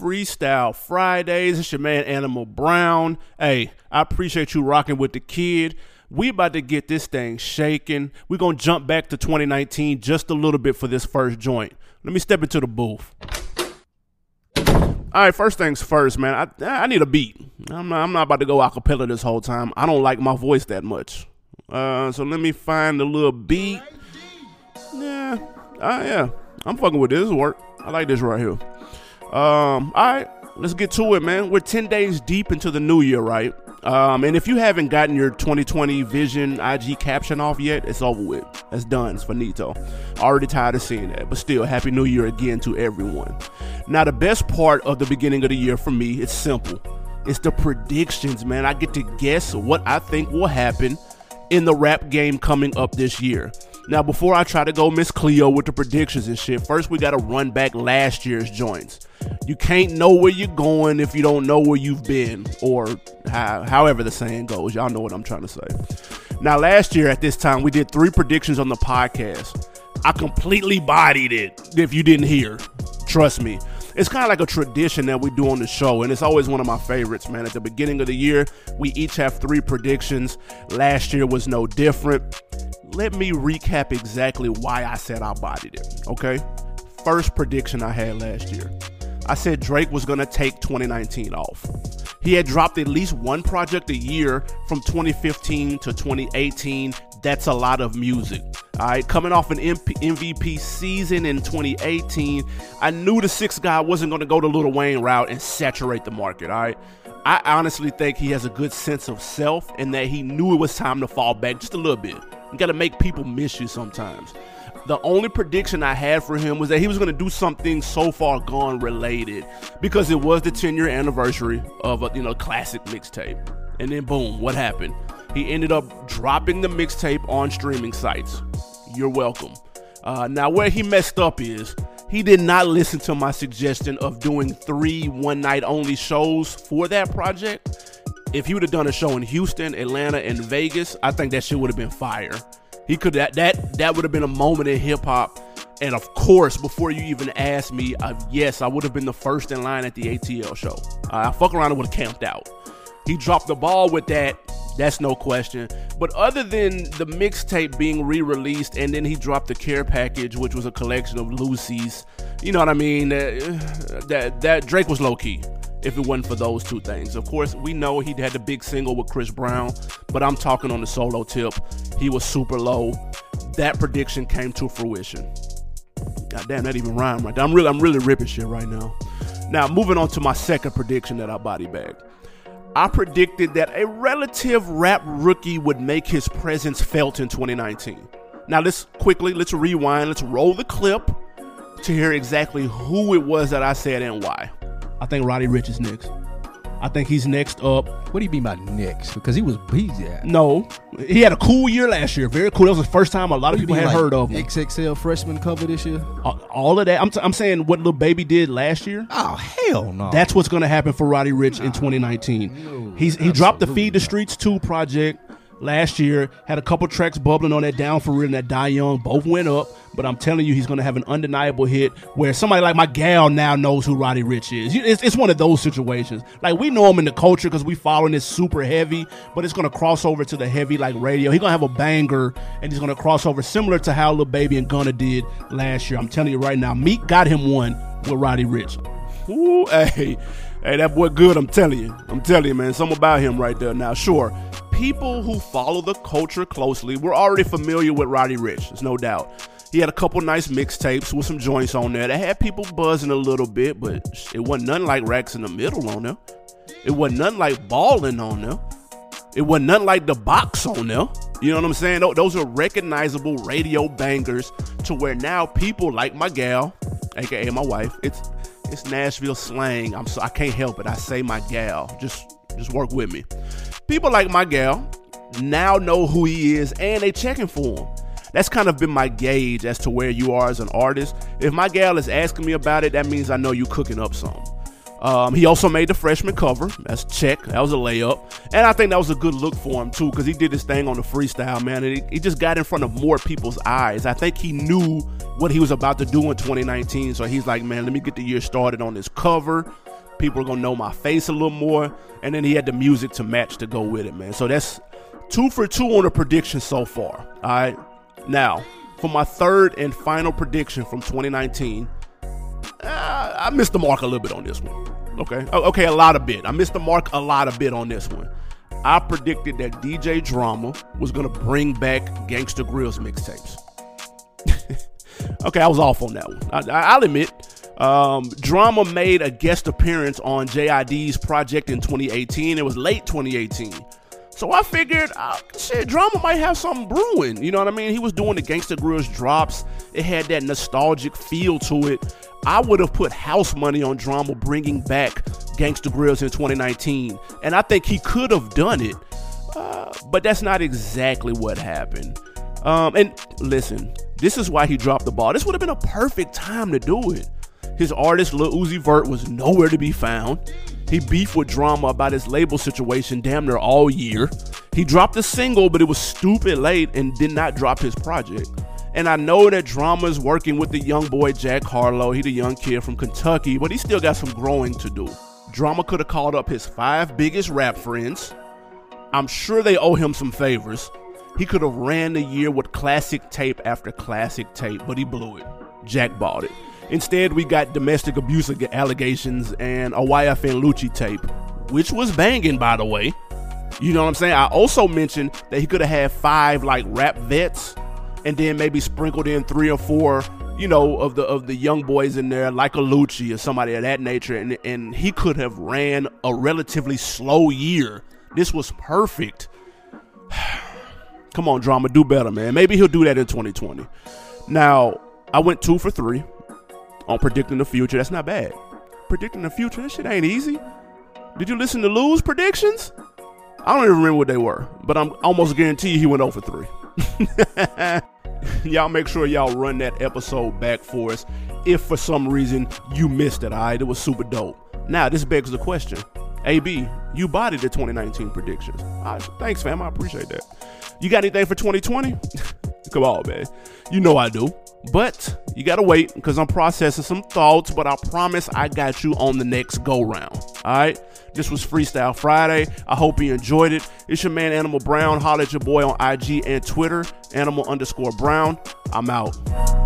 Freestyle Fridays. It's your man Animal Brown. Hey, I appreciate you rocking with the kid. We about to get this thing shaking. We're gonna jump back to 2019 just a little bit for this first joint. Let me step into the booth. All right, first things first, man. I I need a beat. I'm not, I'm not about to go acapella this whole time. I don't like my voice that much. Uh, so let me find a little beat. Yeah, uh, yeah. I'm fucking with this. This work. I like this right here. Um, all right, let's get to it, man. We're 10 days deep into the new year, right? Um, and if you haven't gotten your 2020 Vision IG caption off yet, it's over with. It's done. It's finito. Already tired of seeing that, but still, Happy New Year again to everyone. Now, the best part of the beginning of the year for me, it's simple. It's the predictions, man. I get to guess what I think will happen in the rap game coming up this year. Now, before I try to go Miss Cleo with the predictions and shit, first we got to run back last year's joints. You can't know where you're going if you don't know where you've been, or how, however the saying goes. Y'all know what I'm trying to say. Now, last year at this time, we did three predictions on the podcast. I completely bodied it if you didn't hear. Trust me. It's kind of like a tradition that we do on the show, and it's always one of my favorites, man. At the beginning of the year, we each have three predictions. Last year was no different let me recap exactly why I said I bodied it. Okay. First prediction I had last year. I said Drake was to take 2019 off. He had dropped at least one project a year from 2015 to 2018. That's a lot of music. All right, coming off an MVP season in 2018, I knew the sixth guy wasn't going to go the Lil Wayne route and saturate the market. All right. I honestly think he has a good sense of self and that he knew it was time to fall back just a little bit. You got to make people miss you sometimes. The only prediction I had for him was that he was going to do something so far gone related because it was the 10 year anniversary of a you know classic mixtape. And then boom, what happened? He ended up dropping the mixtape on streaming sites. You're welcome. Uh, now, where he messed up is he did not listen to my suggestion of doing three one night only shows for that project if he would have done a show in Houston, Atlanta, and Vegas, I think that shit would have been fire. He could that that that would have been a moment in hip hop. And of course, before you even asked me, uh, yes, I would have been the first in line at the ATL show. Uh, I fuck around and would have camped out. He dropped the ball with that. That's no question. But other than the mixtape being re-released, and then he dropped the care package, which was a collection of loosies. You know what I mean? Uh, that that Drake was low key if it wasn't for those two things. Of course, we know he had the big single with Chris Brown, but I'm talking on the solo tip. He was super low. That prediction came to fruition. God damn, that even rhyme right there. I'm really, I'm really ripping shit right now. Now, moving on to my second prediction that I body bagged. I predicted that a relative rap rookie would make his presence felt in 2019. Now, let's quickly, let's rewind, let's roll the clip to hear exactly who it was that I said and why. I think Roddy Ricch is next. I think he's next up. What do you mean by next? Because he was he's yeah. No, he had a cool year last year. Very cool. That was the first time a lot of people had like heard of him. XXL freshman cover this year. Uh, all of that. I'm, t- I'm saying what Lil Baby did last year. Oh hell no. That's what's going to happen for Roddy Ricch in 2019. No, He's he dropped the Feed the Streets 2 project last year. Had a couple tracks bubbling on that Down for Real and that Die Young. Both went up, but I'm telling you, he's going to have an undeniable hit where somebody like my gal now knows who Roddy Ricch is. It's, it's one of those situations. Like we know him in the culture because we following this super heavy, but it's going to cross over to the heavy like radio. He's going to have a banger and he's going to cross over similar to how Lil Baby and Gunna did last year. I'm telling you right now, Meek got him one with Roddy Ricch. Ooh, hey. Hey, that boy good, I'm telling you. I'm telling you, man. Something about him right there. Now, sure, people who follow the culture closely were already familiar with Roddy Ricch, there's no doubt. He had a couple nice mixtapes with some joints on there that had people buzzing a little bit, but it wasn't nothing like Racks in the Middle on there. It wasn't nothing like Ballin' on there. It wasn't nothing like The Box on there. You know what I'm saying? Those are recognizable radio bangers to where now people like my gal, aka my wife, it's it's Nashville slang. I'm so I can't help it. I say my gal. Just just work with me. People like my gal now know who he is and they checking for him. That's kind of been my gauge as to where you are as an artist. If my gal is asking me about it, that means I know you cooking up some. Um, he also made the freshman cover. That's check. That was a layup. And I think that was a good look for him, too, because he did his thing on the freestyle, man. And he, he, just got in front of more people's eyes. I think he knew what he was about to do in 2019. So he's like, man, let me get the year started on this cover. People are gonna know my face a little more, and then he had the music to match to go with it, man. So that's two for two on the prediction so far. All right. Now, for my third and final prediction from 2019, uh, I missed the mark a little bit on this one. Okay. Okay, a lot of bit. I missed the mark a lot of bit on this one. I predicted that DJ Drama was gonna bring back Gangsta Grillz mixtapes. okay, I was off on that one. I, will admit. Um, Drama made a guest appearance on JID's project in 2018. It was late 2018. So I figured, uh, shit, Drama might have something brewing. You know what I mean? He was doing the Gangsta Grillz drops. It had that nostalgic feel to it. I would have put house money on Drama bringing back Gangsta Grillz in 2019, and I think he could have done it. Uh, but that's not exactly what happened. Um, and listen, this is why he dropped the ball. This would have been a perfect time to do it. His artist Lil Uzi Vert was nowhere to be found. He beefed with drama about his label situation damn near all year. He dropped a single, but it was stupid late and did not drop his project. And I know that drama is working with the young boy Jack Harlow. He the young kid from Kentucky, but he still got some growing to do. Drama could have called up his five biggest rap friends. I'm sure they owe him some favors. He could have ran the year with classic tape after classic tape, but he blew it. Jack bought it. Instead, we got domestic abuse allegations and a YFN Lucci tape, which was banging, by the way. You know what I'm saying? I also mentioned that he could have had five like rap vets, and then maybe sprinkled in three or four, you know, of the of the young boys in there, like a Lucci or somebody of that nature, and and he could have ran a relatively slow year. This was perfect. Come on, drama, do better, man. Maybe he'll do that in 2020. Now, I went two for three on predicting the future. That's not bad. Predicting the future, this shit ain't easy. Did you listen to Lou's predictions? I don't even remember what they were, but I'm almost guarantee he went over 3. y'all make sure y'all run that episode back for us if for some reason you missed it, alright? It was super dope. Now, this begs the question. AB, you bodied the 2019 predictions. Thanks, fam. I appreciate that. You got anything for 2020? Come on, man. You know I do. But you gotta wait because I'm processing some thoughts, but I promise I got you on the next go round. Alright? This was Freestyle Friday. I hope you enjoyed it. It's your man Animal Brown. Holler at your boy on IG and Twitter, Animal underscore Brown. I'm out.